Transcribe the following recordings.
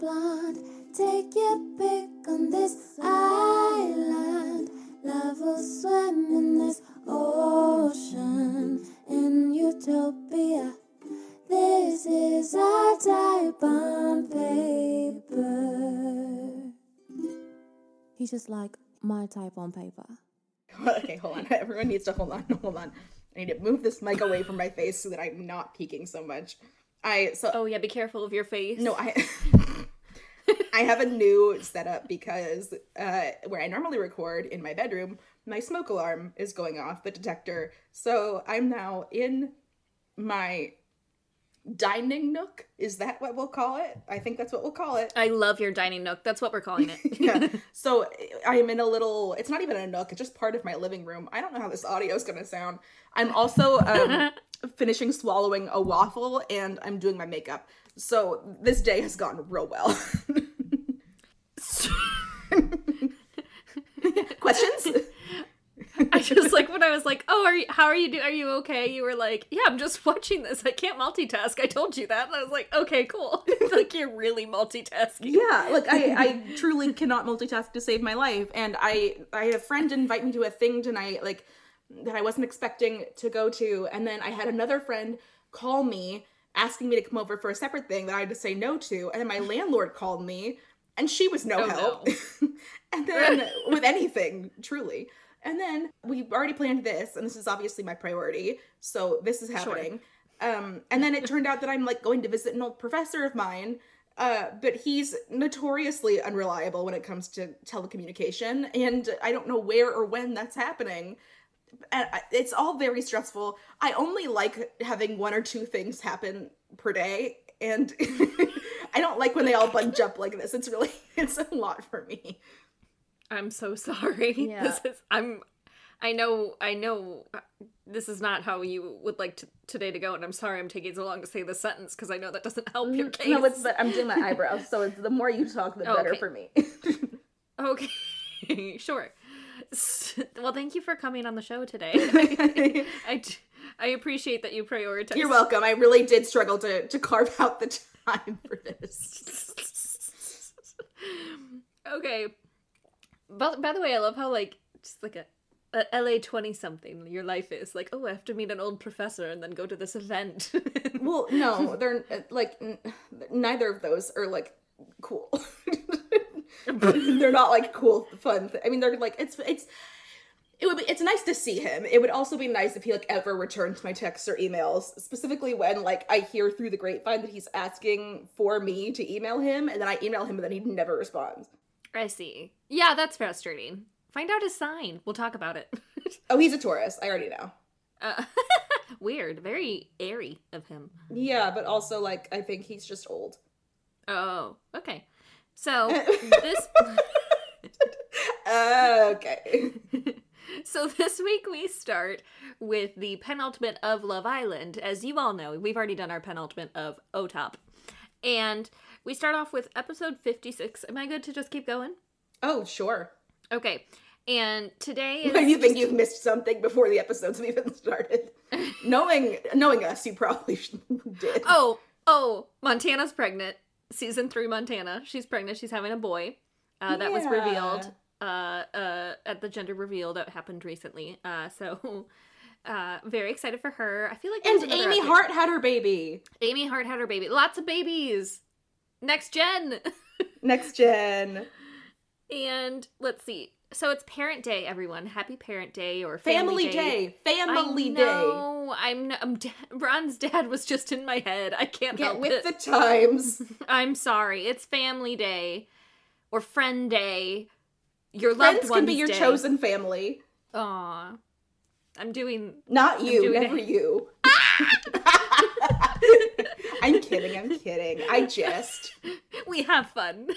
blonde. Take your pick on this island. Love will swim in this ocean in utopia. This is our type on paper. He's just like my type on paper. okay, hold on. Everyone needs to hold on. Hold on. I need to move this mic away from my face so that I'm not peeking so much. I so Oh yeah, be careful of your face. no, I I have a new setup because uh, where I normally record in my bedroom, my smoke alarm is going off, the detector. So I'm now in my dining nook. Is that what we'll call it? I think that's what we'll call it. I love your dining nook. That's what we're calling it. yeah. So I'm in a little. It's not even a nook. It's just part of my living room. I don't know how this audio is gonna sound. I'm also um, finishing swallowing a waffle, and I'm doing my makeup. So this day has gone real well. I just like when I was like, "Oh, are you? How are you doing? Are you okay?" You were like, "Yeah, I'm just watching this. I can't multitask. I told you that." And I was like, "Okay, cool." like you're really multitasking. Yeah, like I, I truly cannot multitask to save my life. And I, I had a friend invite me to a thing tonight, like that I wasn't expecting to go to, and then I had another friend call me asking me to come over for a separate thing that I had to say no to, and then my landlord called me, and she was no Oh, help. and then with anything, truly. And then we already planned this, and this is obviously my priority, so this is happening. Um, and then it turned out that I'm like going to visit an old professor of mine, uh, but he's notoriously unreliable when it comes to telecommunication, and I don't know where or when that's happening. And I- it's all very stressful. I only like having one or two things happen per day, and I don't like when they all bunch up like this. It's really it's a lot for me. I'm so sorry. Yeah. This is I'm I know I know uh, this is not how you would like to, today to go and I'm sorry I'm taking so long to say this sentence because I know that doesn't help your case. No, it's but I'm doing my eyebrows, so it's the more you talk, the better okay. for me. Okay. sure. Well, thank you for coming on the show today. I I appreciate that you prioritize. You're welcome. I really did struggle to to carve out the time for this. okay. But by the way, I love how like just like a, a LA twenty something your life is like. Oh, I have to meet an old professor and then go to this event. Well, no, they're uh, like n- neither of those are like cool. they're not like cool fun. Th- I mean, they're like it's it's it would be it's nice to see him. It would also be nice if he like ever returned my texts or emails, specifically when like I hear through the grapevine that he's asking for me to email him, and then I email him and then he never responds. I see. Yeah, that's frustrating. Find out his sign. We'll talk about it. Oh, he's a Taurus. I already know. uh, weird. Very airy of him. Yeah, but also like I think he's just old. Oh, okay. So this okay. So this week we start with the penultimate of Love Island. As you all know, we've already done our penultimate of OTOP. And we start off with episode 56. Am I good to just keep going? Oh, sure. Okay. And today is you think you've missed something before the episodes have even started, knowing knowing us, you probably did. Oh, oh, Montana's pregnant. Season 3 Montana. She's pregnant. She's having a boy. Uh, that was revealed uh, uh, at the gender reveal that happened recently. Uh, so uh, very excited for her. I feel like and Amy update. Hart had her baby. Amy Hart had her baby. Lots of babies. Next gen. Next gen. and let's see. So it's Parent Day, everyone. Happy Parent Day or Family, Family, day. Family I day. I'm. I'm. da- Ron's dad was just in my head. I can't Get help with it. the times. I'm sorry. It's Family Day or Friend Day. Your loved Friends ones can be your day. chosen family. Aw. I'm doing. Not you, doing never it. you. I'm kidding, I'm kidding. I just. We have fun.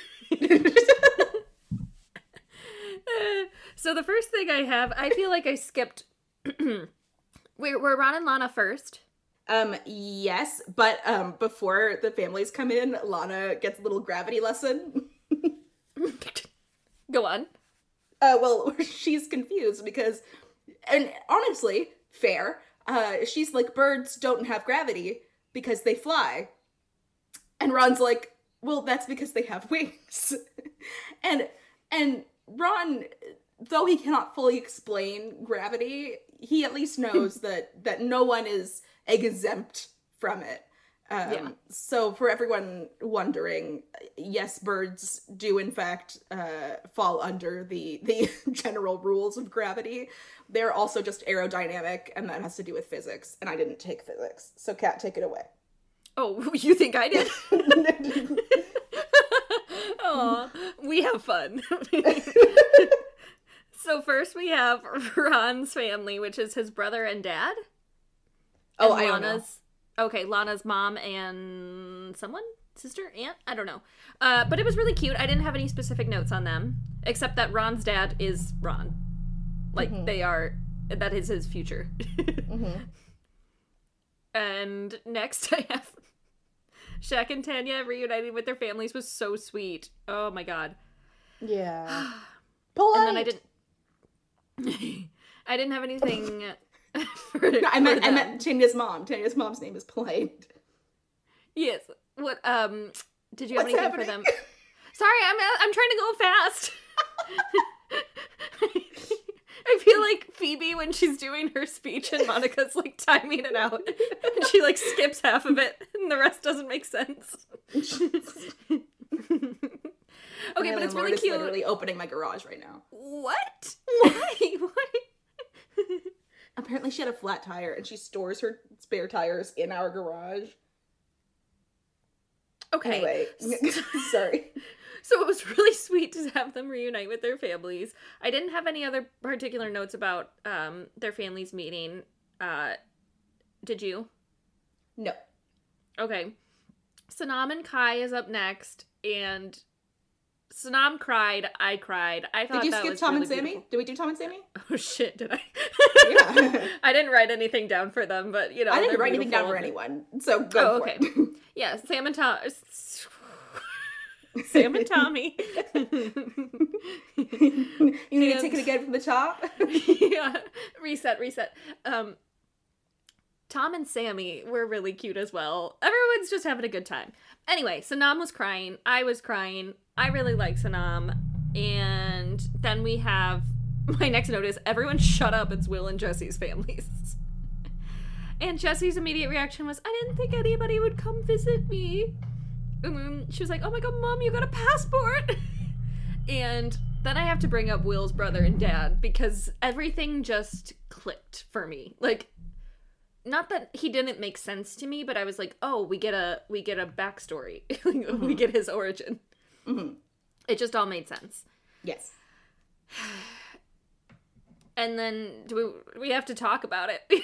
so the first thing I have, I feel like I skipped. we're, we're Ron and Lana first. Um, yes, but um before the families come in, Lana gets a little gravity lesson. Go on. Uh well, she's confused because and honestly, fair. Uh she's like birds don't have gravity because they fly. And Ron's like, well, that's because they have wings. and and Ron, though he cannot fully explain gravity, he at least knows that that no one is exempt from it. Um, Yeah. So for everyone wondering, yes, birds do in fact uh, fall under the the general rules of gravity. They're also just aerodynamic, and that has to do with physics. And I didn't take physics, so Kat, take it away. Oh, you think I did? Oh, we have fun. so first we have Ron's family, which is his brother and dad. Oh, And I don't know. Lana's okay, Lana's mom and someone, sister, aunt, I don't know. Uh, but it was really cute. I didn't have any specific notes on them, except that Ron's dad is Ron. Like Mhm. they are. That is his future. Mhm. And next I have Shaq and Tanya reuniting with their families was so sweet. Oh my god. Yeah. Polite. And then I didn't I didn't have anything for, No, I meant I meant Tanya's mom. Tanya's mom's name is Polite. Yes. What um did you have What's anything happening? for them? Sorry, I'm I'm trying to go fast. I feel like Phoebe when she's doing her speech and Monica's like timing it out. And she like skips half of it and the rest doesn't make sense. okay, but it's really is cute. Literally opening my garage right now. What? Why? Why? Apparently, she had a flat tire, and she stores her spare tires in our garage. Okay. Anyway, sorry. So it was really sweet to have them reunite with their families. I didn't have any other particular notes about um, their families meeting. Uh, did you? No. Okay. Sanam and Kai is up next, and Sanam cried. I cried. I thought Did you that skip was Tom really and Sammy? beautiful. Did we do Tom and Sammy? Oh shit! Did I? Yeah. I didn't write anything down for them, but you know I didn't write anything down for anyone, so go Oh, for okay. it. Yeah, Sam and Tom. Sam and Tommy. you need And- to take it again from the top. yeah. Reset, reset. Um Tom and Sammy were really cute as well. Everyone's just having a good time. Anyway, Sanam was crying. I was crying. I really like Sanam. And then we have my next note is everyone shut up. It's Will and Jesse's families. And Jesse's immediate reaction was, I didn't think anybody would come visit me. She was like, Oh my god, mom, you got a passport. And then I have to bring up Will's brother and dad because everything just clicked for me. Like not that he didn't make sense to me, but I was like, "Oh, we get a we get a backstory. we get his origin." Mhm. It just all made sense. Yes. And then do we we have to talk about it.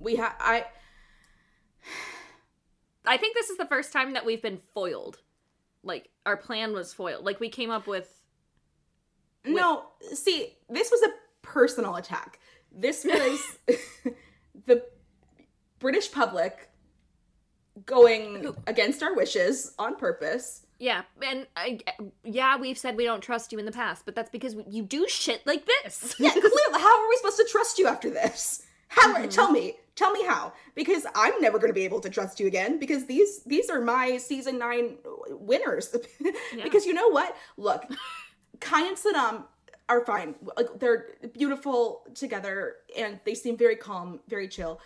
We have. I. I think this is the first time that we've been foiled. Like our plan was foiled. Like we came up with No, see, this was a personal attack. This was the British public going against our wishes on purpose. yeah, and I, yeah, we've said we don't trust you in the past, but that's because you do shit like this. Yeah, clearly, how are we supposed to trust you after this? How? Mm-hmm. Tell me, tell me how? Because I'm never going to be able to trust you again. Because these these are my season nine winners. because you know what? Look, Kai and Sanam are fine. Like they're beautiful together, and they seem very calm, very chill.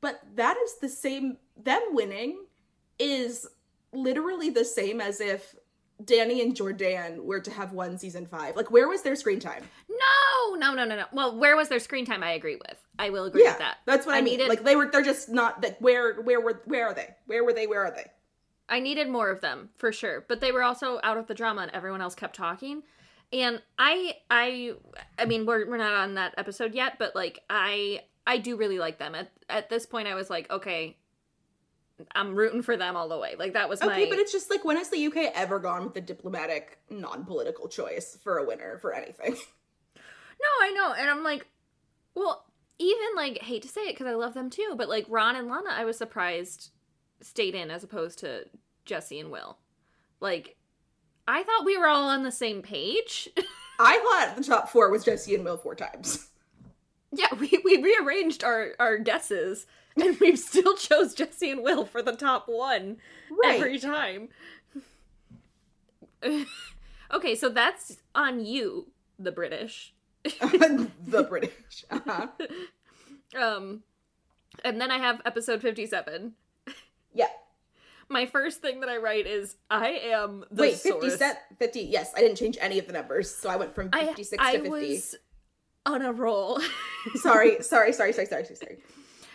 But that is the same. Them winning is literally the same as if Danny and Jordan were to have won season five. Like, where was their screen time? No, no, no, no, no. Well, where was their screen time? I agree with. I will agree with that. That's what I, I mean. needed- Like they were, they're just not that. Where, where were, where are they? Where were they? Where are they? I needed more of them for sure, but they were also out of the drama, and everyone else kept talking. And I, I, I mean, we're we're not on that episode yet, but like I, I do really like them. At at this point, I was like, okay, I'm rooting for them all the way. Like that was my. Okay, but it's just like when has the UK ever gone with a diplomatic, non-political choice for a winner for anything? No, I know. And I'm like, well, even like, hate to say it because I love them too, but like Ron and Lana, I was surprised stayed in as opposed to Jesse and Will. Like, I thought we were all on the same page. I thought the top four was Jesse and Will four times. yeah, we, we rearranged our, our guesses and we've still chose Jesse and Will for the top one Right. every time. okay, so that's on you, the British. the British. Uh-huh. Um, and then I have episode fifty-seven. Yeah. My first thing that I write is I am the Wait, 50 source. set 50. Yes, I didn't change any of the numbers. So I went from 56 I to 50. I was on a roll. Sorry, sorry, sorry, sorry, sorry, sorry.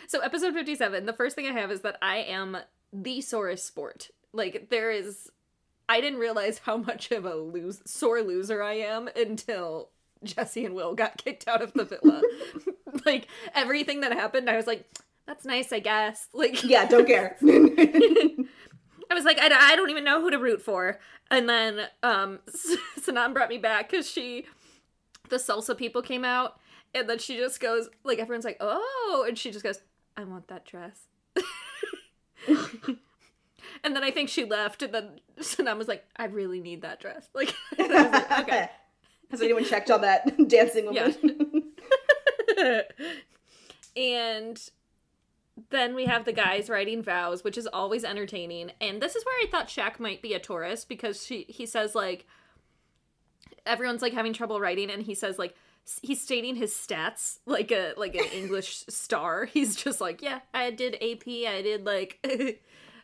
So episode 57, the first thing I have is that I am the sorest sport. Like there is I didn't realize how much of a lose sore loser I am until Jesse and Will got kicked out of the villa. like everything that happened, I was like, that's nice, I guess. Like Yeah, don't care. I was like, I, I don't even know who to root for. And then um Sanam brought me back because she, the salsa people came out, and then she just goes, like, everyone's like, oh, and she just goes, I want that dress. and then I think she left, and then Sanam was like, I really need that dress. Like, and I was like, okay. Has anyone checked on that dancing woman? and then we have the guys writing vows, which is always entertaining. And this is where I thought Shaq might be a tourist because she he says like everyone's like having trouble writing, and he says like he's stating his stats like a like an English star. He's just like, yeah, I did AP, I did like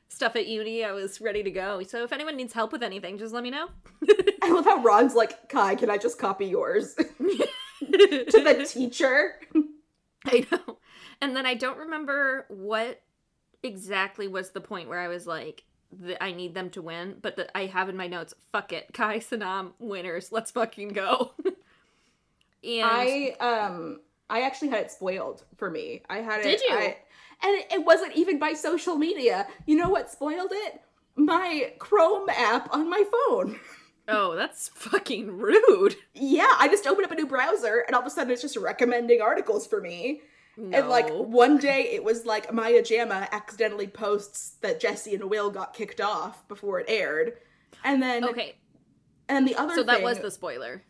stuff at uni, I was ready to go. So if anyone needs help with anything, just let me know. I love how Ron's like, Kai, can I just copy yours? to the teacher. I know. And then I don't remember what exactly was the point where I was like, I need them to win, but that I have in my notes, fuck it, Kai Sanam winners, let's fucking go. And I um I actually had it spoiled for me. I had it Did you? I, and it, wasn't even by social media. You know what spoiled it? My Chrome app on my phone. oh, that's fucking rude. Yeah, I just opened up a new browser and all of a sudden it's just recommending articles for me. No. And like one day it was like Maya Jama accidentally posts that Jesse and Will got kicked off before it aired. And then Okay, and the other so that thing- was the spoiler.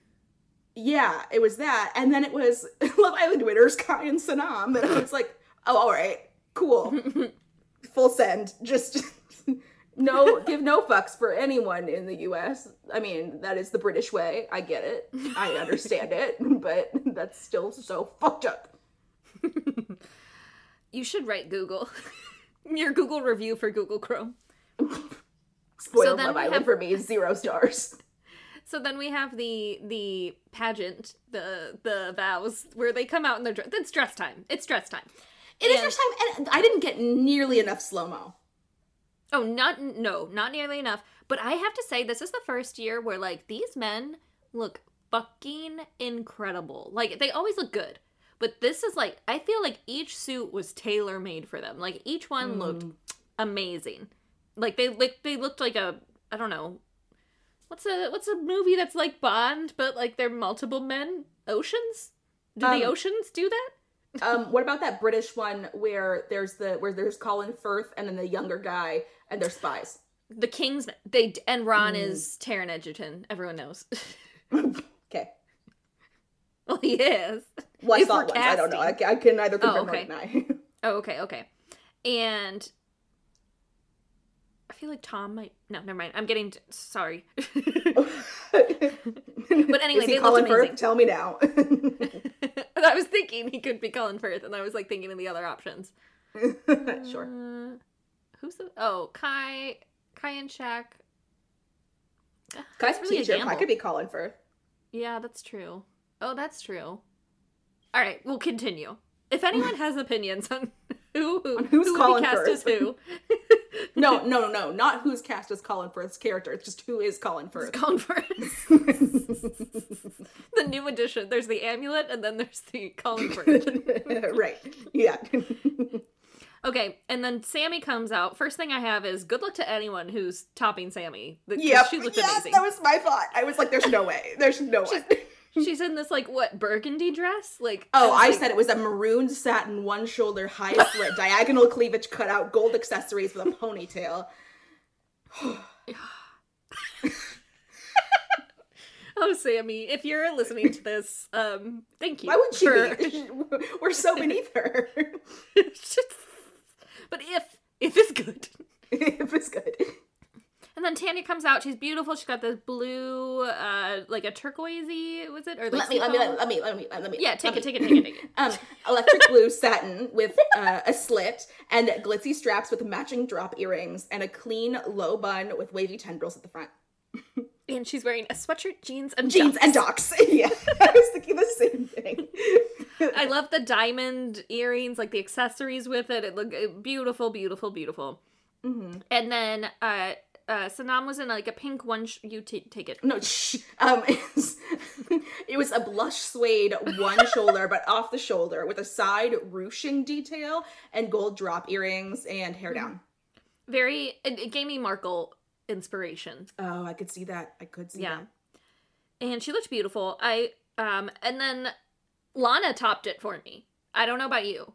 Yeah, it was that. And then it was Love Island winners, Kai and Sanam. And I was like, oh, all right, cool. Full send. Just no, give no fucks for anyone in the US. I mean, that is the British way. I get it. I understand it. But that's still so fucked up. You should write Google. Your Google review for Google Chrome. Spoiled then Love Island have- for me, zero stars. So then we have the the pageant, the the vows, where they come out in their dress. It's dress time. It's dress time. It is And- first time, and I didn't get nearly enough slow mo. Oh, not no, not nearly enough. But I have to say, this is the first year where like these men look fucking incredible. Like they always look good, but this is like I feel like each suit was tailor made for them. Like each one looked hmm. amazing. Like they like they looked like a I don't know. What's a what's a movie that's like Bond, but like they're multiple men? Oceans? Do the Um, oceans do that? Um, what about that British one where there's the where there's Colin Firth and then the younger guy and they're spies? The Kings. They and Ron is Taron Egerton. Everyone knows. Okay. well, he is. Well, I If saw we're it once. I don't know. I. I can neither confirm okay. nor deny. Oh, okay, okay. And I feel like Tom might. No, never mind. I'm getting. Sorry. but anyway, is he they Colin amazing. Firth? Tell me now. I was thinking he could be Colin Firth, and I was like thinking of the other options. sure. Uh, who's the? Oh, Kai, Kai and Shaq. Guy's really a teacher. I could be Colin Firth. Yeah, that's true. Oh, that's true. All right, we'll continue. If anyone has opinions on who who, On who's who Colin cast Firth. as who, No, no, no, no. Not who's cast as Colin Firth's character. It's just who is Colin Firth. Colin Firth. the new edition. There's the amulet, and then there's the Colin Firth. right. Yeah. Okay, and then Sammy comes out. First thing I have is good luck to anyone who's topping Sammy. Yep. she looked yes, amazing. that was my thought. I was like, there's no way. There's no way. She's in this like what burgundy dress? Like Oh, I like- said it was a maroon satin, one shoulder, high slit, diagonal cleavage cutout gold accessories with a ponytail. Oh, Sammy, if you're listening to this, um, thank you. Why would she for- be? We're so beneath her. But if if it's good. if it's good. And then Tanya comes out. She's beautiful. She's got this blue, uh, like a turquoisey, was it? Or like Let me, let me, let me, let me, let me. Yeah, take let it, me. take it, take it, take it. Um, electric blue satin with uh, a slit and glitzy straps with matching drop earrings and a clean low bun with wavy tendrils at the front. And she's wearing a sweatshirt, jeans, and Jeans ducks. and docks. yeah, I was thinking the same thing. I love the diamond earrings, like the accessories with it. It looked uh, beautiful, beautiful, beautiful. Mhm. And then uh, uh, Sanam was in like a pink one. Sh- you t- take it. No, shh. Um, it was, it was a blush suede one shoulder, but off the shoulder with a side ruching detail and gold drop earrings and hair down. Very. It, it gave me Markle inspiration. Oh, I could see that. I could see Yeah. that. and she looked beautiful. I um and then Lana topped it for me. I don't know about you,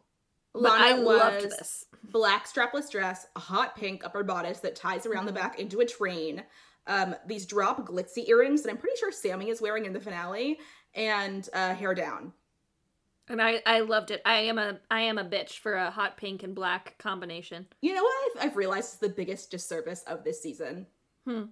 Lana I loved was this. black strapless dress, a hot pink upper bodice that ties around the back into a train, um, these drop glitzy earrings that I'm pretty sure Sammy is wearing in the finale, and uh, hair down. And I I loved it. I am a I am a bitch for a hot pink and black combination. You know what I've, I've realized is the biggest disservice of this season? Hmm.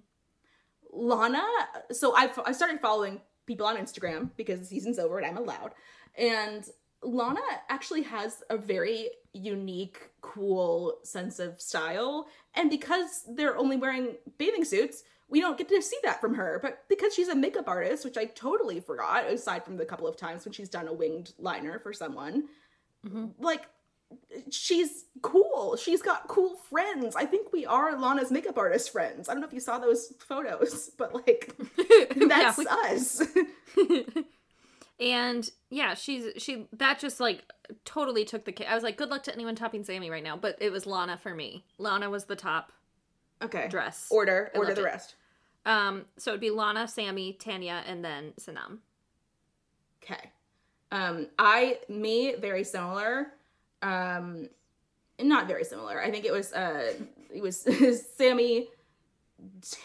Lana, so I've, I started following people on Instagram because the season's over and I'm allowed. And Lana actually has a very unique, cool sense of style. And because they're only wearing bathing suits, we don't get to see that from her. But because she's a makeup artist, which I totally forgot, aside from the couple of times when she's done a winged liner for someone, Mhm. like she's cool. She's got cool friends. I think we are Lana's makeup artist friends. I don't know if you saw those photos, but like that's we- us. and yeah, she's she that just like totally took the cake. I was like, good luck to anyone topping Sammy right now, but it was Lana for me. Lana was the top okay. dress. Order, I order the it. rest. Um, so it'd be Lana, Sammy, Tanya, and then Sanam. Okay. Um, I me very similar. Um, not very similar. I think it was uh, it was Sammy,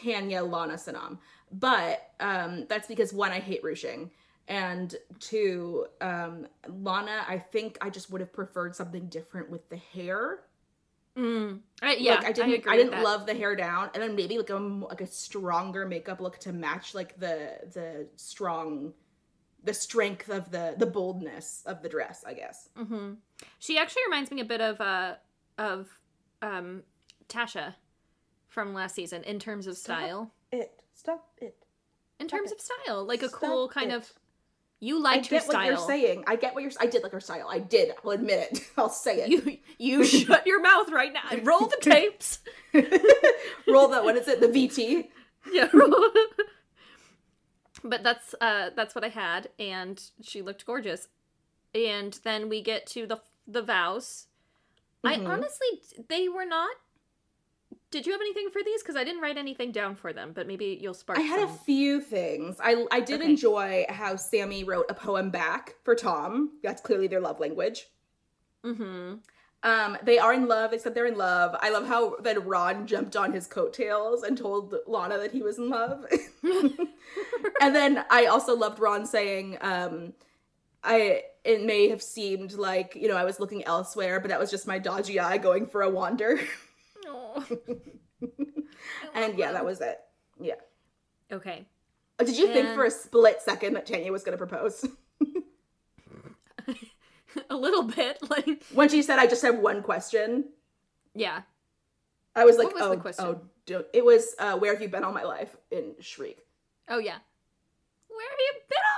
Tanya, Lana, Sanam. But um, that's because one, I hate ruching, and two, um, Lana. I think I just would have preferred something different with the hair. Mm. I, yeah, like I didn't, I, agree with didn't love the hair down, and then maybe like a like a stronger makeup look to match like the the strong, the strength of the the boldness of the dress. I guess. hmm She actually reminds me a bit of uh of um Tasha from last season in terms of style. It stop it. In terms of style, like a Stop cool kind it. of. You I liked her get what you're style. saying. I get what you're. I did like her style. I did. I'll admit it. I'll say it. You you shut your mouth right now. Roll the tapes. Roll the what is it? The VT. Yeah. roll- but that's uh that's what I had, and she looked gorgeous. And then we get to the the vows. I Mhm. honestly, they were not. Did you have anything for these? Because I didn't write anything down for them, but maybe you'll spark. I had a few things. I I did Okay. enjoy how Sammy wrote a poem back for Tom. That's clearly their love language. Mm-hmm. Um, they are in love. They said they're in love. I love how then Ron jumped on his coattails and told Lana that he was in love. and then I also loved Ron saying, um, I it may have seemed like, you know, I was looking elsewhere, but that was just my dodgy eye going for a wander. And yeah, that was it. Yeah. okay. Uh, Did you think for a split second that Tanya was gonna propose? a little bit, like when she said I just have one question, yeah. I was like, was oh, oh, don't. it was uh, where have you been all my life in Shrek. Oh yeah. Where have you been all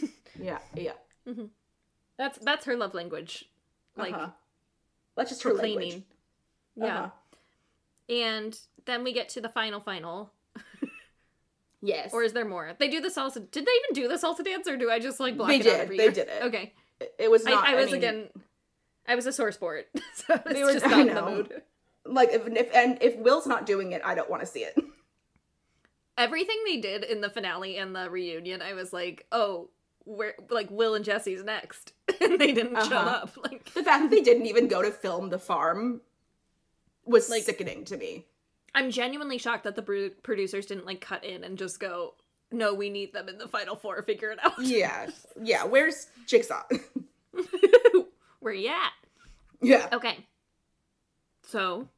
my life? Yeah, yeah. that's that's her love language, like uh-huh. that's just her language. Yeah. Uh-huh. And then we get to the final final. Yes. Or is there more? They do the salsa. Did they even do the salsa dance, or do I just like block They it did. out every They year? did it. Okay. It- it was not. I, I was mean, again. I was a sore sport, so I was They were- just not in the mood. like if, if and if Will's not doing it, I don't want to see it. Everything they did in the finale and the reunion, I was like, oh, where like Will and Jesse's next, and they didn't show Uh-huh. up. Like, The fact that they didn't even go to film the farm was Like- sickening to me. I'm genuinely shocked that the pro- producers didn't like cut in and just go, no, we need them in the final four. Figure it out. Yeah, yeah. Where's Jigsaw? Where you at? yeah. Okay. So,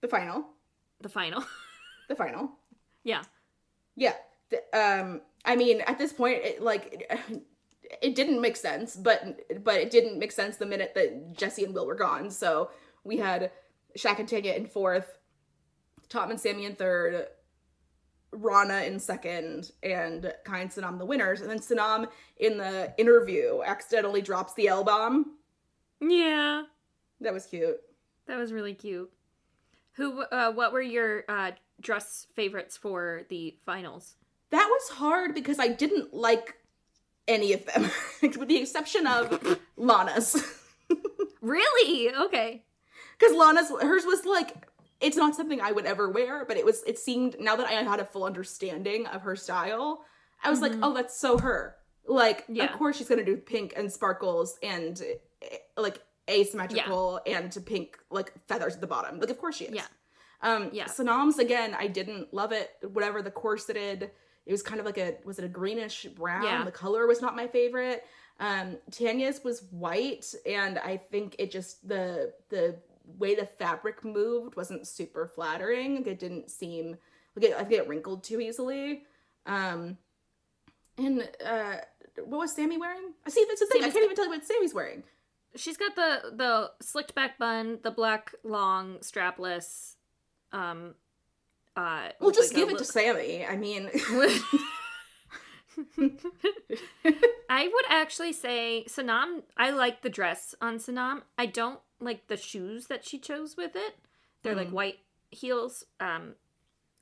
The final. the final. The final. yeah. Yeah. Um, I mean, at this point, it, like, it didn't make sense, but but it didn't make sense the minute that Jesse and Will were gone. So we had Shaq and Tanya in fourth, Tom and Sammy in third, Rana in second, and Kai and Sanam the winners. And then Sanam in the interview accidentally drops the L bomb. Yeah. That was cute. That was really cute. Who uh what were your uh dress favorites for the finals? That was hard because I didn't like any of them, with the exception of Lana's. Really? Okay. Because Lana's hers was like it's not something I would ever wear, but it was it seemed now that I had a full understanding of her style, I was like, oh, that's so her. Like, Yeah. of course she's gonna do pink and sparkles and eh, like asymmetrical and to pink like feathers at the bottom. Like, of course she is. Yeah. Um, Yeah. Sanam's again, I didn't love it. Whatever the corseted, it was kind of like a was it a greenish brown? Yeah. The color was not my favorite. Um, Tanya's was white, and I think it just the the way the fabric moved wasn't super flattering. Like It didn't seem like it, I think it wrinkled too easily. Um, and uh, what was Sammy wearing? I see. That's the thing. I can't even tell you what Sammy's wearing. She's got the the slicked back bun, the black long strapless um uh Well, just like, give it to Sammy. I mean, I would actually say Sanam I like the dress on Sanam. I don't like the shoes that she chose with it. They're like Mm. white heels. Um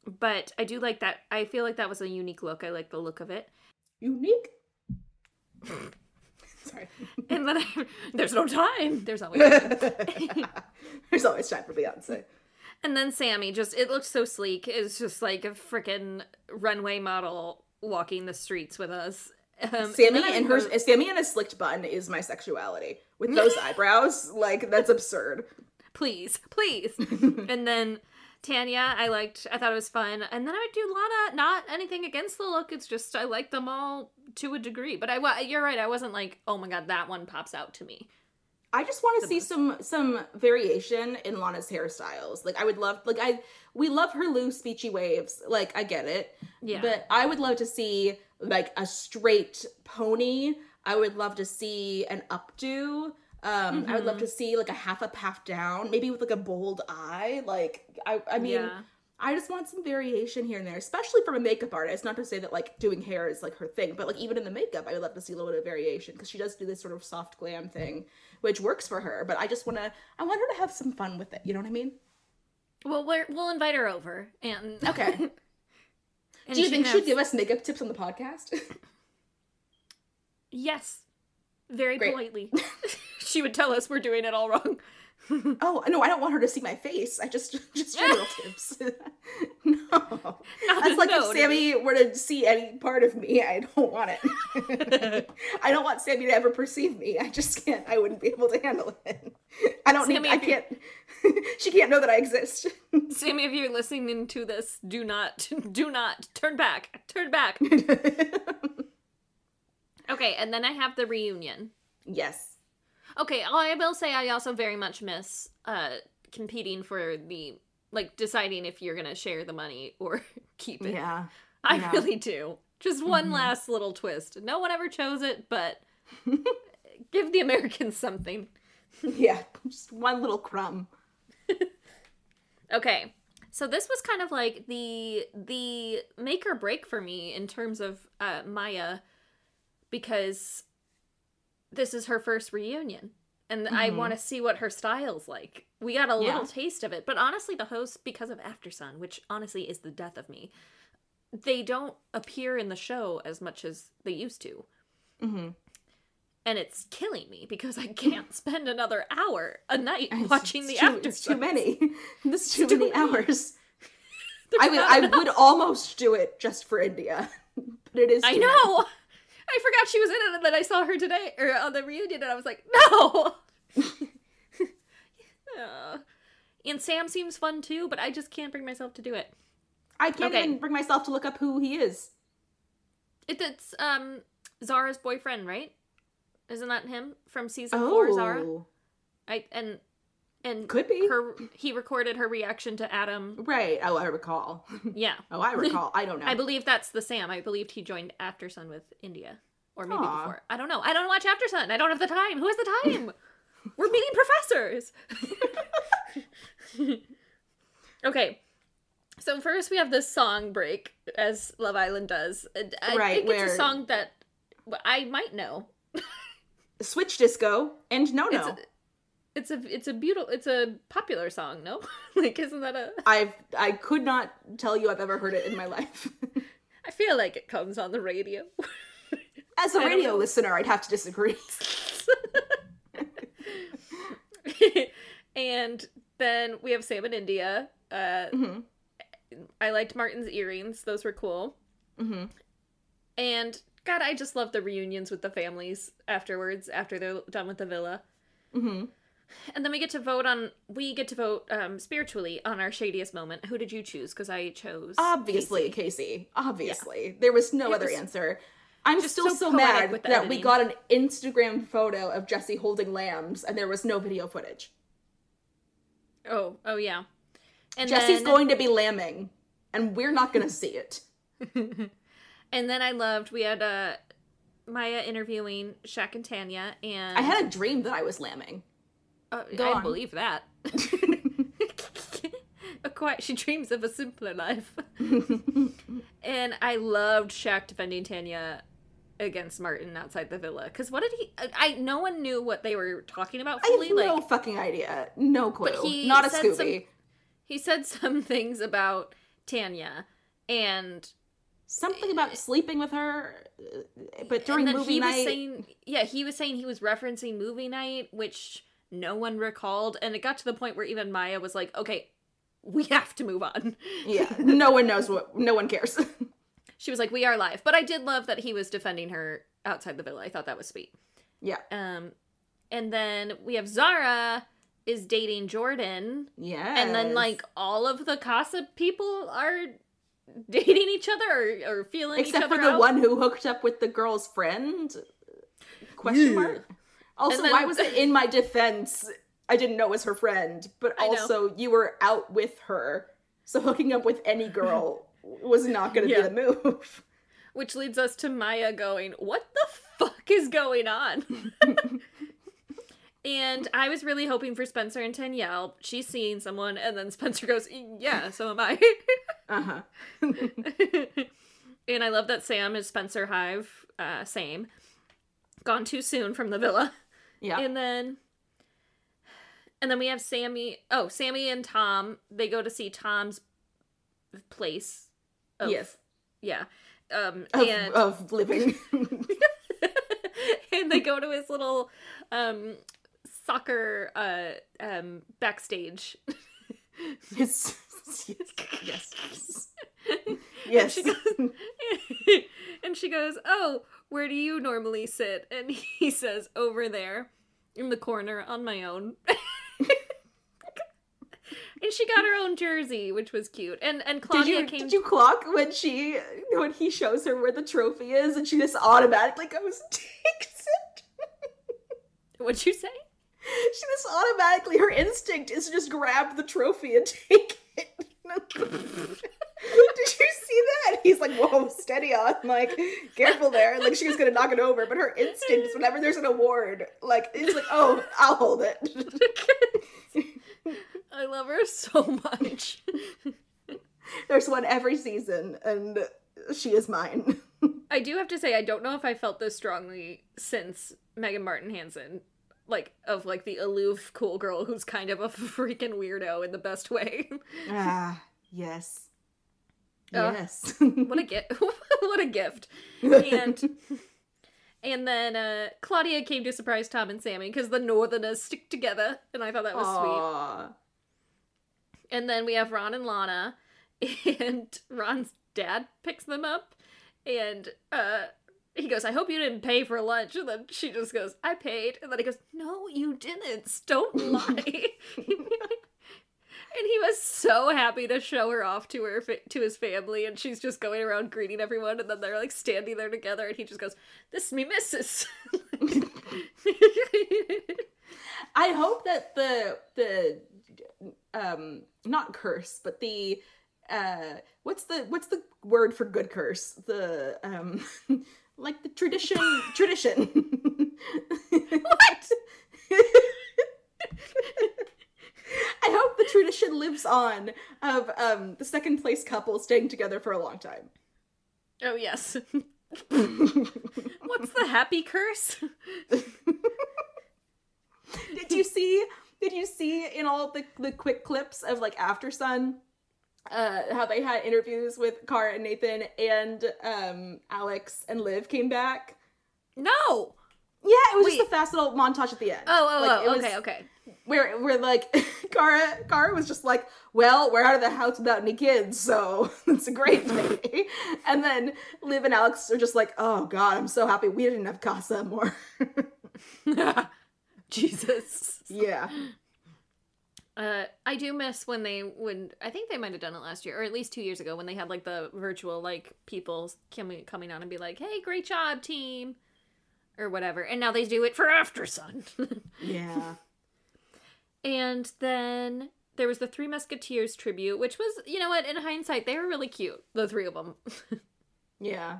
but I do like that. I feel like that was a unique look. I like the look of it. unique. Sorry. And then I, there's no time. There's always time. There's always time for Beyonce. And then Sammy just it looks so sleek. It's just like a freaking runway model walking the streets with us. Um, Sammy and would her Sammy and a slicked bun is my sexuality. With those eyebrows, like that's absurd. please, please. and then Tanya, I liked. I thought it was fun. And then I would do Lana. Not anything against the look. It's just I like them all to a degree. But I, you're right. I wasn't like, oh my god, that one pops out to me. I just want to see most. some some variation in Lana's hairstyles. Like I would love like I we love her loose beachy waves. Like I get it. Yeah. But I would love to see like a straight pony. I would love to see an updo. Um, I would love to see like a half up, half down, maybe with like a bold eye. Like I, I mean, yeah. I just want some variation here and there, especially from a makeup artist. Not to say that like doing hair is like her thing, but like even in the makeup, I would love to see a little bit of variation because she does do this sort of soft glam thing, which works for her. But I just want to, I want her to have some fun with it. You know what I mean? Well, we're, we'll invite her over and Okay. and do you she think can she'd give us makeup tips on the podcast? Yes, very Great. politely. she would tell us we're doing it all wrong. oh no, I don't want her to see my face. I just just general tips. no, that's like if Sammy were to see any part of me, I don't want it. I don't want Sammy to ever perceive me. I just can't. I wouldn't be able to handle it. I don't Sammy, need. I can't. she can't know that I exist. Sammy, if you're listening to this, do not, do not turn back, turn back. Okay, and then I have the reunion. yes. Okay, I will say I also very much miss uh competing for the like deciding if you're gonna share the money or keep it. Yeah. I yeah. really do. Just one Mhm. last little twist. No one ever chose it, but give the Americans something. Yeah. Just one little crumb. Okay. So this was kind of like the the make or break for me in terms of uh Maya because this is her first reunion and I Mhm. want to see what her style's like. We got a little taste of it, but honestly the hosts because of After Sun, which honestly is the death of me, they don't appear in the show as much as they used to. Mm-hmm. And it's killing me because I can't spend another hour a night It's- watching it's the too, After It's too many. There's too too many many. hours. I would. not I enough. would almost do it just for India, but it is. I know. many. I forgot she was in it, and then I saw her today or on the reunion, and I was like, no. Uh, and Sam seems fun too, but I just can't bring myself to do it. I can't Okay. even bring myself to look up who he is. it it's um Zara's boyfriend, right? Isn't that him from season four? Zara. Oh. I and and Could be. her he recorded her reaction to Adam. Right. Oh, I recall. Yeah. Oh, I recall. I don't know. I believe that's the Sam. I believed he joined After Sun with India. Or maybe Aw. before. I don't know. I don't watch After Sun. I don't have the time. Who has the time? We're meeting professors. okay. So first we have this song break, as Love Island does. And uh, I Right, think it's a song that I might know. Switch disco and no no. It's a it's a beautiful it's a popular song, no? like isn't that a I've I could not tell you I've ever heard it in my life. I feel like it comes on the radio. As a I radio listener, I'd have to disagree. and then we have Sam in India. Uh, Mhm. I liked Martin's earrings; those were cool. hmm And God, I just love the reunions with the families afterwards, after they're done with the villa. hmm And then we get to vote on. We get to vote um, spiritually on our shadiest moment. Who did you choose? Because I chose Obviously, Casey. Obviously, there was no It other was answer. I'm just still so so, mad that we got an Instagram photo of Jesse holding lambs and there was no video footage. Oh, oh yeah. And Jesse's then, going to be lambing, and we're not going to see it. and then I loved. We had uh, Maya interviewing Shaq and Tanya, and I had a dream that I was lambing. Uh, Go I on. believe that. a quiet, she dreams of a simpler life. and I loved Shaq defending Tanya against Martin outside the villa. Because what did he? I, I no one knew what they were talking about I fully. have no fucking idea. No clue. But he not a Scooby. some- he said some things about Tanya, and Something about sleeping with her, uh, but during movie he night. was saying, yeah, he was saying he was referencing movie night, which no one recalled, and it got to the point where even Maya was like, "Okay, we have to move on." yeah, no one knows what. No one cares. She was like, "We are live," but I did love that he was defending her outside the villa. I thought that was sweet. yeah, Um, and then we have Zara is dating Jordan, yeah. and then like all of the Casa people are dating each other or, or feeling each except other for the out. one who hooked up with the girl's friend. Question Yeah. mark. Also, then- why was it in my defense? I didn't know it was her friend, but also you were out with her, so hooking up with any girl was not going to Yeah. be the move. Which leads us to Maya going, What the fuck is going on? and I was really hoping for Spencer and Danielle. She's seeing someone, and then Spencer goes, Yeah, so am I. Uh huh. and I love that Sam is Spencer Hive, uh, same. Gone too soon from the villa. Yeah. And then and then we have Sammy. Oh, Sammy and Tom, they go to see Tom's place. of- yes. Yeah. Um Of, and of living. and they go to his little um soccer uh um backstage. yes. Yes. And Yes. she goes, and she goes, "Oh, where do you normally sit?" And he says, "Over there, in the corner, on my own." and she got her own jersey, which was cute. And and Did Claudia you came. did you clock when she when he shows her where the trophy is and she just automatically goes takes it? What'd you say? She just automatically her instinct is to just grab the trophy and take it. Did you see that? He's like, "Whoa, steady on!" Like, careful there. Like she was gonna knock it over, but her instinct is whenever there's an award, like it's like, "Oh, I'll hold it." I love her so much. There's one every season, and she is mine. I do have to say, I don't know if I felt this strongly since Megan Barton Hanson. Like, of like the aloof, cool girl who's kind of a freaking weirdo in the best way. ah, yes, Ugh. yes. what a gift! what a gift! And and then uh, Claudia came to surprise Tom and Sammy because the Northerners stick together, and I thought that was sweet. And then we have Ron and Lana, and Ron's dad picks them up, and uh, he goes, "I hope you didn't pay for lunch." And then she just goes, "I paid," and then he goes, "No, you didn't. Don't lie." And he was so happy to show her off to her to his family, and she's just going around greeting everyone, and then they're like standing there together, and he just goes, "This is me, missus." I hope that the the um not curse, but the uh what's the what's the word for good curse? The um like the tradition tradition. What? I hope the tradition lives on of um the second place couple staying together for a long time. Oh yes. What's the happy curse? Did you see? Did you see in all the the quick clips of like After Sun, uh, how they had interviews with Cara and Nathan and um Alex and Liv came back? No. Yeah, it was Wait. just a fast little montage at the end. Oh, oh, Like, it oh. was- Okay, okay. Where where like Cara Cara was just like, well, we're out of the house without any kids, so it's a great thing. and then Liv and Alex are just like, oh god, I'm so happy we didn't have Casa Amor. Jesus. yeah. Uh, I do miss when they when I think they might have done it last year or at least two years ago when they had like the virtual like people coming coming on and be like, "Hey, great job, team," or whatever. And now they do it for After Sun. Yeah. and then there was the Three Musketeers tribute, which was you know what in hindsight they were really cute, the three of them. Yeah.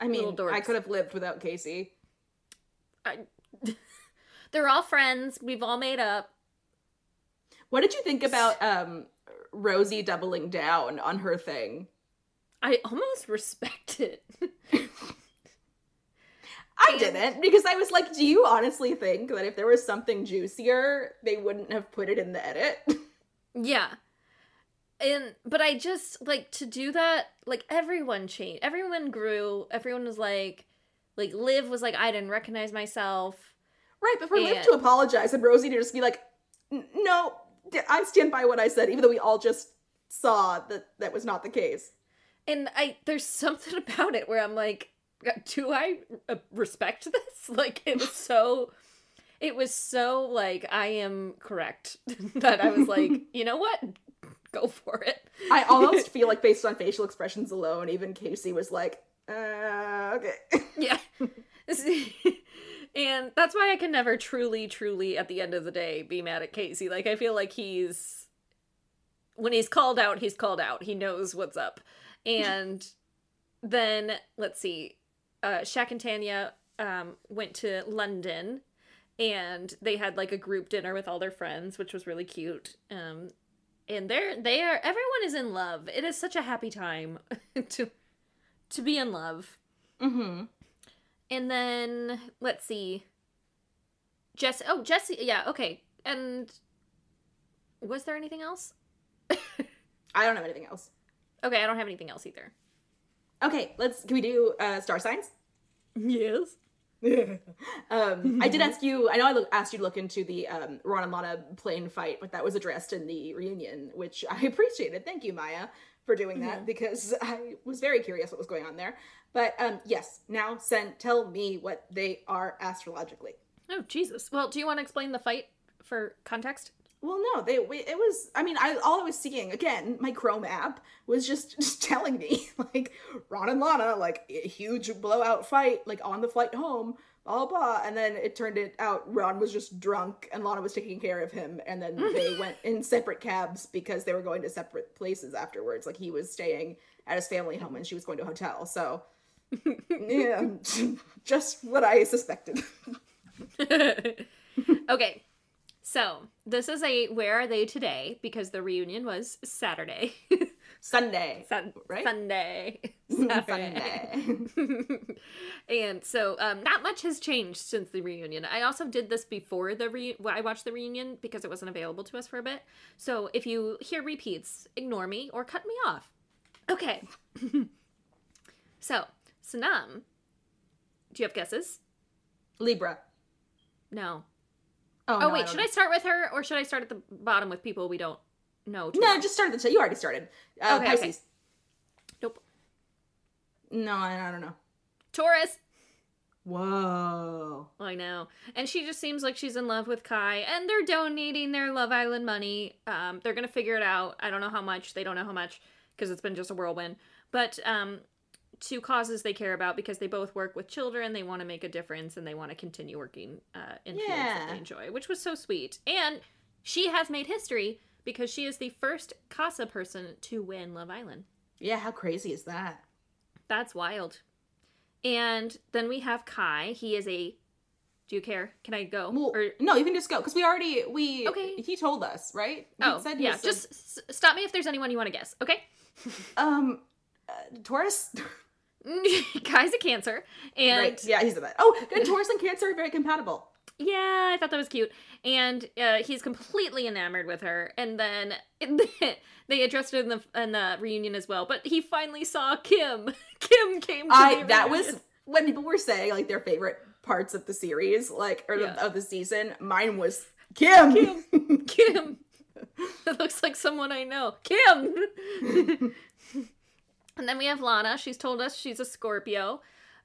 I mean, I could have lived without Casey. I, they're all friends. We've all made up. What did you think about um Rosie doubling down on her thing? I almost respect it. I And- didn't because I was like, do you honestly think that if there was something juicier, they wouldn't have put it in the edit? Yeah. And but I just like to do that like everyone changed. Everyone grew. Everyone was like like Liv was like I didn't recognize myself. right, but for Liv to apologize and Rosie to just be like, no, I stand by what I said, even though we all just saw that that was not the case. And I there's something about it where I'm like do I uh, respect this? Like it was so it was so like I am correct that I was like, you know what? Go for it. I almost feel like based on facial expressions alone, even Casey was like, uh, okay. Yeah. And that's why I can never truly, truly, at the end of the day, be mad at Casey. Like, I feel like he's. When he's called out, he's called out. He knows what's up. And then, let's see. Uh, Shaq and Tanya um, went to London and they had like a group dinner with all their friends, which was really cute. Um, and they're they are everyone is in love. It is such a happy time to to be in love. Mm-hmm. And then let's see. Jessie. Oh, Jessie. Yeah. Okay. And was there anything else? I don't have anything else. Okay, I don't have anything else either. Okay, let's. Can we do uh, star signs? Yes. um, I did ask you. I know I look, asked you to look into the um, Ron and Lana plane fight, but that was addressed in the reunion, which I appreciated. Thank you, Maya, for doing that because I was very curious what was going on there. But um, yes, now send. Tell me what they are astrologically. Oh Jesus. Well, do you want to explain the fight for context? Well, no, they we- it was. I mean, I all I was seeing again, my Chrome app was just just telling me like Ron and Lana like a huge blowout fight like on the flight home, blah blah, and then it turned it out Ron was just drunk and Lana was taking care of him, and then they went in separate cabs because they were going to separate places afterwards. Like he was staying at his family home and she was going to a hotel. So yeah, just what I suspected. okay. So, this is a where are they today because the reunion was Saturday. Sunday, Sun- Right? Sunday. Sunday. and so um, not much has changed since the reunion. I also did this before the re- well, I watched the reunion because it wasn't available to us for a bit. So if you hear repeats, ignore me or cut me off. Okay. so Sanam, do you have guesses? Libra. No. Oh, Oh, no, wait, don't should know. I start with her or should I start at the bottom with people we don't know? No, well? just start at the show. You already started. Uh, Okay, okay. Pisces. nope. No, I, I don't know. Taurus. Whoa. I know. And she just seems like she's in love with Kai and they're donating their Love Island money. Um they're going to figure it out. I don't know how much. They don't know how much because it's been just a whirlwind. But um two causes they care about because they both work with children. They want to make a difference and they want to continue working uh, in fields that they enjoy, which was so sweet. And she has made history because she is the first Casa person to win Love Island. Yeah, how crazy is that? That's wild. And then we have Kai. He is a. Do you care? Can I go? Well, Or- no, you can just go because we already we Okay. He told us, right? He oh, said yeah. was a- Just stop me if there's anyone you want to guess. Okay. um, uh, Taurus. Kai's a Cancer, and right. Yeah, he's a that. Oh, and Taurus and Cancer are very compatible. Yeah, I thought that was cute. And uh, he's completely enamored with her. And then they addressed it in the in the reunion as well. But he finally saw Kim. Kim came. To I that was when people were saying like their favorite parts of the series, like or the- Yeah. of the season. Mine was Kim. Kim. That looks like someone I know. Kim. and then we have Lana. She's told us she's a Scorpio.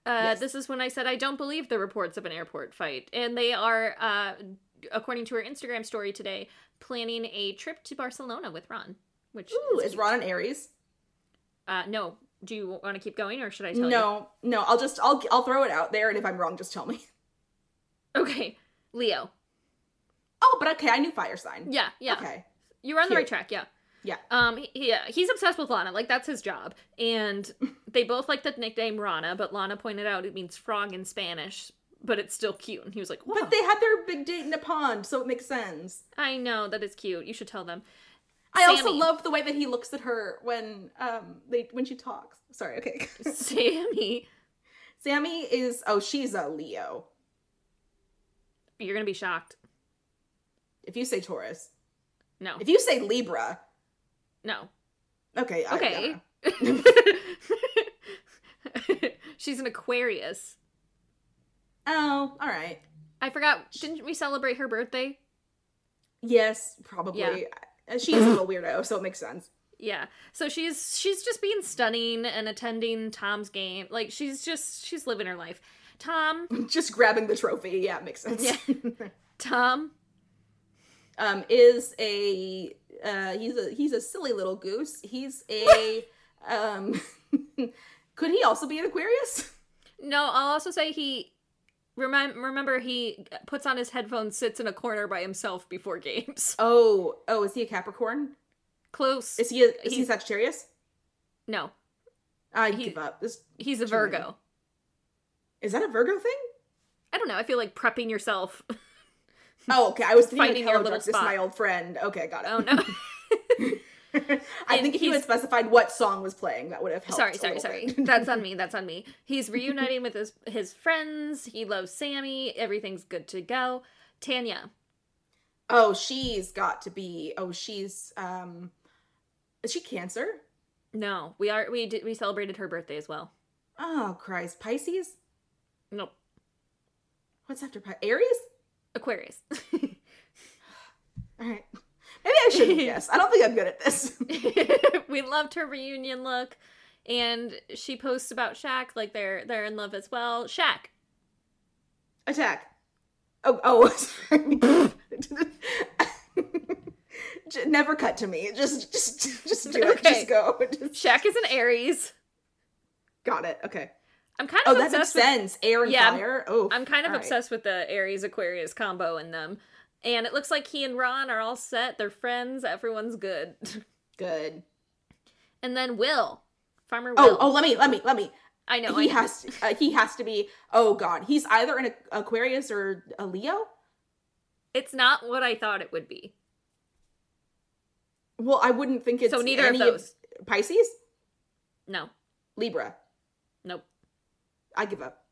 Uh, Yes. This is when I said I don't believe the reports of an airport fight, and they are, uh, according to her Instagram story today, planning a trip to Barcelona with Ron. Which Ooh, is cute. Ron an Aries? Uh, no. Do you want to keep going, or should I tell you? No, no. I'll just I'll I'll throw it out there, and if I'm wrong, just tell me. Okay, Leo. Oh, but okay, I knew fire sign. Yeah, yeah. Okay. You're on the right track. Yeah. Yeah. Um. he- Yeah. He's obsessed with Lana. Like that's his job. And they both like the nickname Rana, but Lana pointed out it means frog in Spanish, but it's still cute. And he was like, "Whoa." But they had their big date in a pond, so it makes sense. I know that is cute. You should tell them. I also love the way that he looks at her when um they when she talks. Sorry, okay. Samie, Samie is oh she's a Leo. you're gonna be shocked. If you say Taurus, No. if you say Libra, No. okay, Okay. She's an Aquarius. Oh, all right. I forgot. Didn't we celebrate her birthday? Yes, probably. Yeah. Uh, She's a little weirdo, so it makes sense. Yeah. So she's she's just being stunning and attending Tom's game. Like she's just she's living her life. Tom, Just grabbing the trophy, yeah, makes sense. Yeah. Tom, um, is a uh, he's a he's a silly little goose. He's a um, could he also be an Aquarius? no, I'll also say he remember remember he puts on his headphones, sits in a corner by himself before games. Oh, oh, is he a Capricorn? Close. Is he a, is he He's- Sagittarius? no, I He- give up. This he's a Virgo. is that a Virgo thing? I don't know. I feel like prepping yourself. Oh, okay. I was thinking your little This is my old friend. Okay, got it. Oh no. I think if you he's- had specified what song was playing, that would have helped. sorry, sorry, sorry. That's on me. That's on me. He's reuniting with his his friends. He loves Samie. Everything's good to go. Tanya. oh, she's got to be. Oh, she's. um Is she Cancer? No, we are we did we celebrated her birthday as well. Oh Christ, Pisces. Nope. What's after Pisces? Aries. Aquarius. All right. Maybe I shouldn't guess. I don't think I'm good at this. we loved her reunion look. And she posts about Shaq, like they're they're in love as well. Shaq. Attack. Oh, oh. Never cut to me. Just, just, just do it. Okay. Just go. Just- Shaq is an Aries. got it. Okay. I'm kind Oh, of that makes obsessed with sense. Air and Yeah, fire. Oh, I'm kind of right. obsessed with the Aries Aquarius combo in them. And it looks like he and Ron are all set. They're friends. Everyone's good. Good. And then Will, Farmer Oh, Will. oh, let me, let me, let me. I know. he I, has, to, uh, he has to be. Oh God, he's either an Aquarius or a Leo. It's not what I thought it would be. Well, I wouldn't think it's So neither of those. Pisces, No. Libra. Nope. I give up.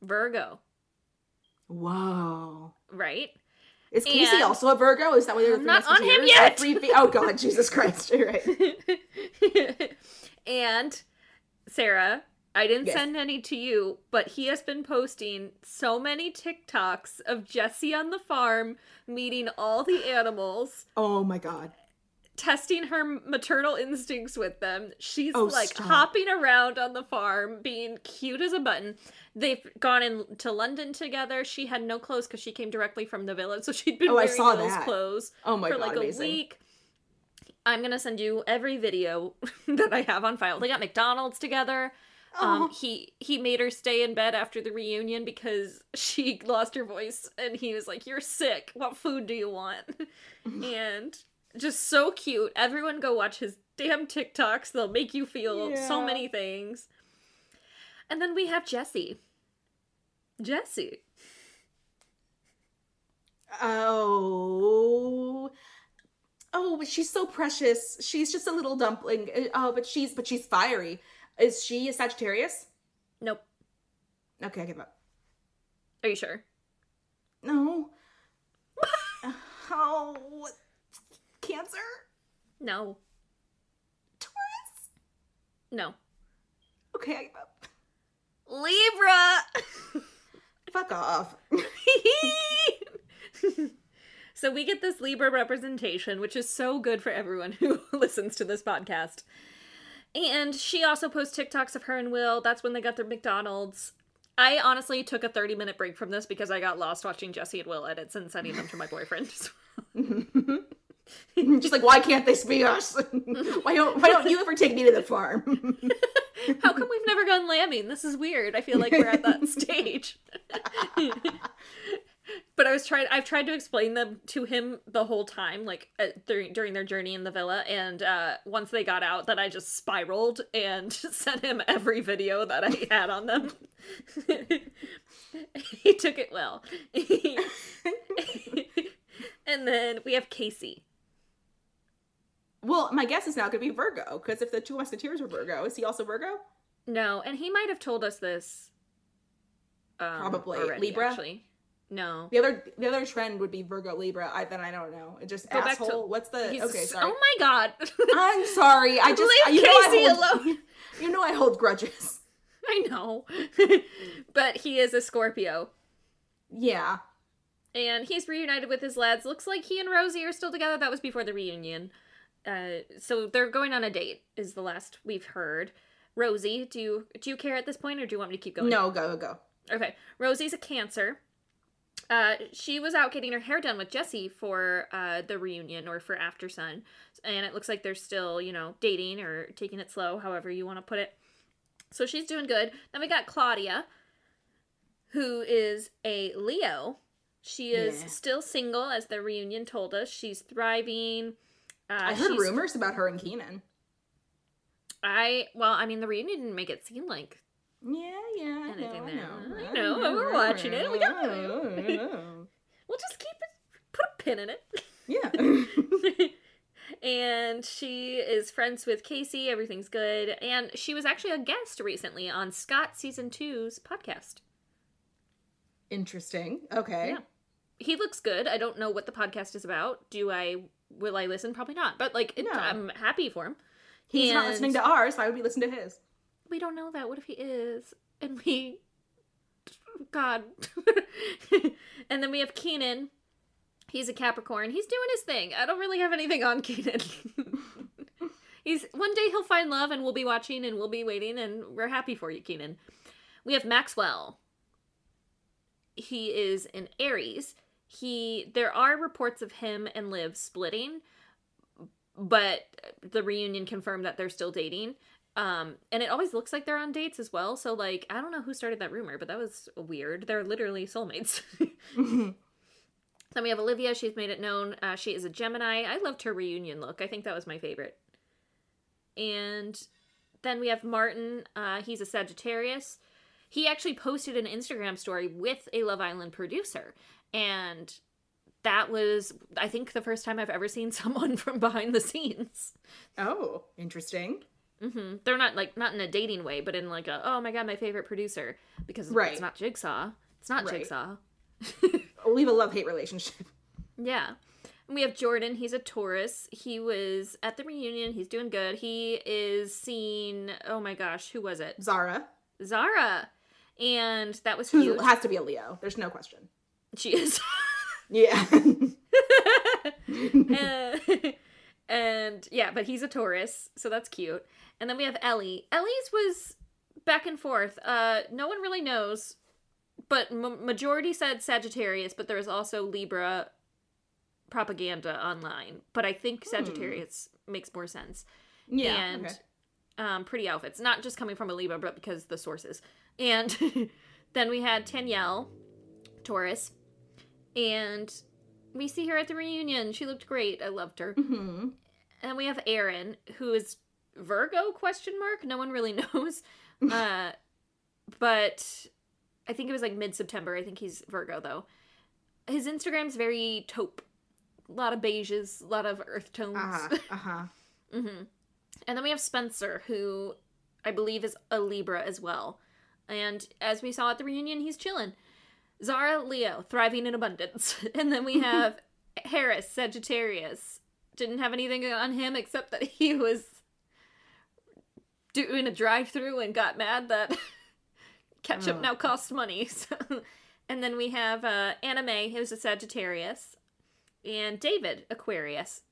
Virgo. Whoa. Right? Is Casey And- also a Virgo? Is that why they're not on him yet! oh God, Jesus Christ! You're right. and Sarah, I didn't Yes. send any to you, but he has been posting so many TikToks of Jessie on the farm meeting all the animals, Oh my God. Testing her maternal instincts with them. She's Oh, like stop. hopping around on the farm, being cute as a button. They've gone in to London together. She had no clothes because she came directly from the village, so she'd been Oh, I wearing saw Will's that. clothes Oh my for God. like amazing. a week. I'm gonna send you every video that I have on file. They got McDonald's together. Um, Oh. he he made her stay in bed after the reunion because she lost her voice, and he was like, "You're sick. What food do you want?" and just so cute. Everyone go watch his damn TikToks. They'll make you feel so many things. And then we have Jessie. Jessie. Oh. Oh, but she's so precious. She's just a little dumpling. Uh, Oh, but she's but she's fiery. Is she a Sagittarius? Nope. Okay, I give up. Are you sure? No. oh, Cancer? No. Taurus? No. Okay, I give up. Libra. Fuck off. so we get this Libra representation, which is so good for everyone who listens to this podcast. And she also posts TikToks of her and Will. That's when they got their McDonald's. I honestly took a 30 minute break from this because I got lost watching Jessie and Will edits and sending them to my boyfriend. just like, why can't this be us? why don't Why don't you ever take me to the farm? How come we've never gone lambing? This is weird. I feel like we're at that stage. but I was trying. I've tried to explain them to him the whole time, like uh, during during their journey in the villa. And uh, once they got out, that I just spiraled and sent him every video that I had on them. he took it well. and then we have Casey. Well, my guess is now going to be Virgo because if the two Musketeers were Virgo, is he also Virgo? No, and he might have told us this. Um, Probably. already, Libra? Actually, no. The other the other trend would be Virgo Libra. I then I don't know. It just Go back to- asshole. What's the okay? Sorry. Oh my god. I'm sorry. I just Leave you know I hold, alone. You know I hold grudges. I know. but he is a Scorpio. Yeah. And he's reunited with his lads. Looks like he and Rosie are still together. That was before the reunion. Uh, so they're going on a date, is the last we've heard. Rosie, do you do you care at this point or do you want me to keep going? No, go go. Okay. Rosie's a cancer. Uh, she was out getting her hair done with Jessie for uh, the reunion or for After Sun. And it looks like they're still, you know, dating or taking it slow, however you want to put it. So she's doing good. Then we got Claudia, who is a Leo. She is Yeah. still single, as the reunion told us. She's thriving. Uh, I heard rumors about her and Keanan. I well, I mean, the reunion didn't make it seem like Yeah, yeah. I Anything know, I know. I know, we're watching it. We got we'll just keep it, put a pin in it. Yeah. and she is friends with Casey. Everything's good. And she was actually a guest recently on Scott season two's podcast. Interesting. Okay. Yeah. He looks good. I don't know what the podcast is about. Do I? Will I listen? Probably not. But like, it, No. I'm happy for him. He's not And- listening to ours. Why would we listen to his? We don't know that. What if he is? And we. God. and then we have Keanan. He's a Capricorn. He's doing his thing. I don't really have anything on Keanan. He's one day he'll find love and we'll be watching and we'll be waiting and we're happy for you, Keanan. We have Maxwell. He is an Aries. He there are reports of him and Liv splitting, but the reunion confirmed that they're still dating. Um, and it always looks like they're on dates as well. So like, I don't know who started that rumor, but that was weird. They're literally soulmates. then we have Olivia. She's made it known uh, she is a Gemini. I loved her reunion look. I think that was my favorite. And then we have Martin. Uh, he's a Sagittarius. He actually posted an Instagram story with a Love Island producer, and that was, I think, the first time I've ever seen someone from behind the scenes. oh, interesting. hmm They're not like not in a dating way, but in like a oh my god, my favorite producer because Right. it's not Jigsaw. It's not Right. Jigsaw. We have a love hate relationship. Yeah. And we have Jordan. He's a Taurus. He was at the reunion. He's doing good. He is seen. oh my gosh, who was it? Zara, Zara. And that was who has to be a Leo. There's no question. She is. Yeah. Uh, and yeah, but he's a Taurus, so that's cute. And then we have Ellie. Ellie's was back and forth. Uh, no one really knows, but m- majority said Sagittarius, but there was also Libra propaganda online. But I think Sagittarius makes more sense. yeah. and okay. um, pretty outfits, not just coming from a Libra, but because the sources. And then we had Danielle, Taurus, and we see her at the reunion. She looked great. I loved her. hmm And we have Aaron, who is Virgo question mark. No one really knows. uh, but I think it was like mid September. I think he's Virgo though. His Instagram's very taupe. A lot of beiges, a lot of earth tones. Uh-huh. Uh-huh. hmm And then we have Spencer, who I believe is a Libra as well. And as we saw at the reunion, he's chilling. Zara, Leo, thriving in abundance. And then we have Haris, Sagittarius. Didn't have anything on him except that he was doing a drive through and got mad that ketchup Oh. now costs money. So, and then we have uh, Anna May, who's a Sagittarius, and David, Aquarius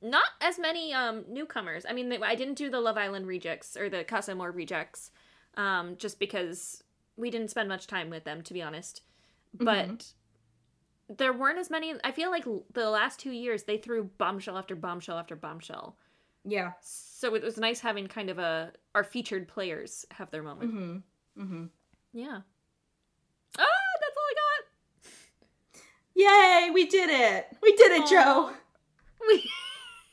not as many um newcomers. I mean, I didn't do the Love Island rejects or the Casa Amor rejects, um, just because we didn't spend much time with them, to be honest. But there weren't as many. I feel like the last two years they threw bombshell after bombshell after bombshell. Yeah. So it was nice having kind of a our featured players have their moment. Mm-hmm. Mm-hmm. Yeah. Ah, that's all I got. Yay, we did it. We did it, Joe. We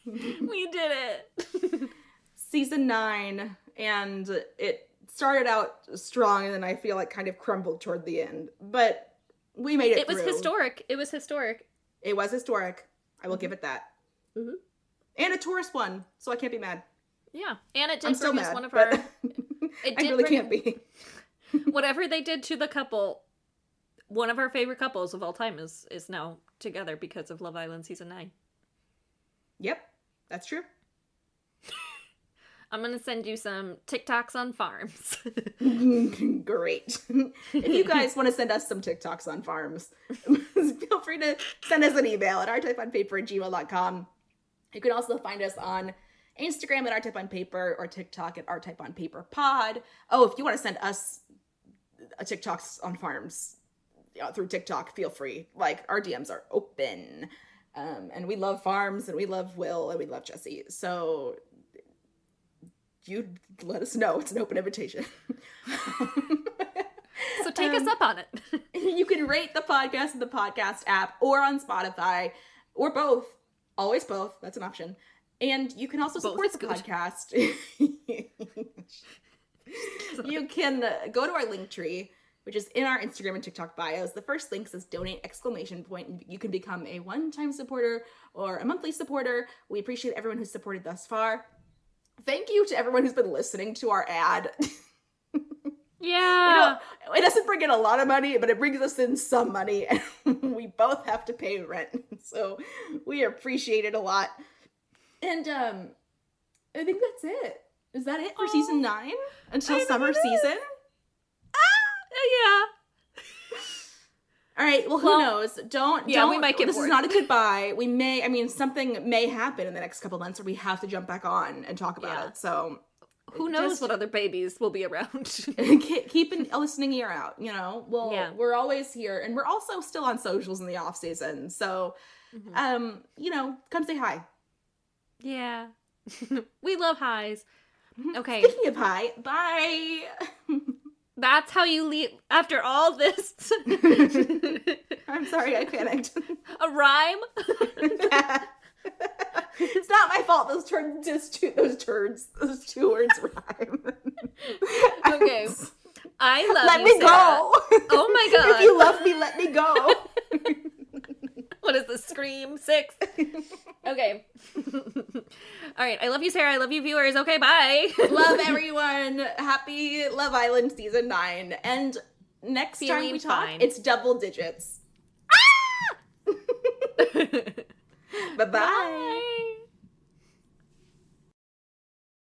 we did it. Season 9 and it started out strong and then I feel like kind of crumbled toward the end. But we made it it was through. historic. It was historic. It was historic. I will give it that. Mhm. And a tourist one, so I can't be mad. Yeah, and it I'm did still bring us mad. one of our. It I did really can't be. whatever they did to the couple one of our favorite couples of all time is is now together because of love island season 9 Yep, that's true. I'm gonna send you some tiktoks on farms Great. if you guys want to send us some TikToks on farms, feel free to send us an email at rtypeonpaper at gmail.com. You can also find us on Instagram at rtypeonpaper or TikTok at rtypeonpaperpod. Oh, if you want to send us a TikToks on farms uh, through TikTok, feel free. Like, our DMs are open. Um, and we love farms and we love Will and we love Jessie. So you let us know. It's an open invitation. so take us Um, up on it you can rate the podcast in the podcast app or on Spotify or both. Always both. That's an option. And you can also support the good. podcast. you can uh, go to our Linktree, which is in our Instagram and TikTok bios. The first link says donate exclamation point. You can become a one-time supporter or a monthly supporter. We appreciate everyone who's supported thus far. Thank you to everyone who's been listening to our ad. Yeah it doesn't bring in a lot of money, but it brings us in some money, and we both have to pay rent. So we appreciate it a lot. And um, I think that's it. Is that it for season nine until summer season? yeah All right. Well, who Well, knows? Don't. yeah, don't, we might get This bored. is not a goodbye. We may. I mean, something may happen in the next couple months, where we have to jump back on and talk about Yeah. it. So who knows Just- what other babies will be around keep keep an- a listening ear out. You know, well, Yeah. we're always here, and we're also still on socials in the off season. So, Mhm. um, you know, come say hi. yeah we love highs okay Speaking of high, bye. that's how you leave after all this I'm sorry, I panicked. a rhyme it's not my fault. Those turns, those two, those turds, those two words rhyme. Okay. I love let you, me Sarah. go. Oh my god. If you love me, let me go. What is the scream six? Okay. All right. I love you, Sarah. I love you, viewers. Okay, bye. love everyone. Happy Love Island season nine. And next time we talk, fine. it's double digits. Ah! Bye bye.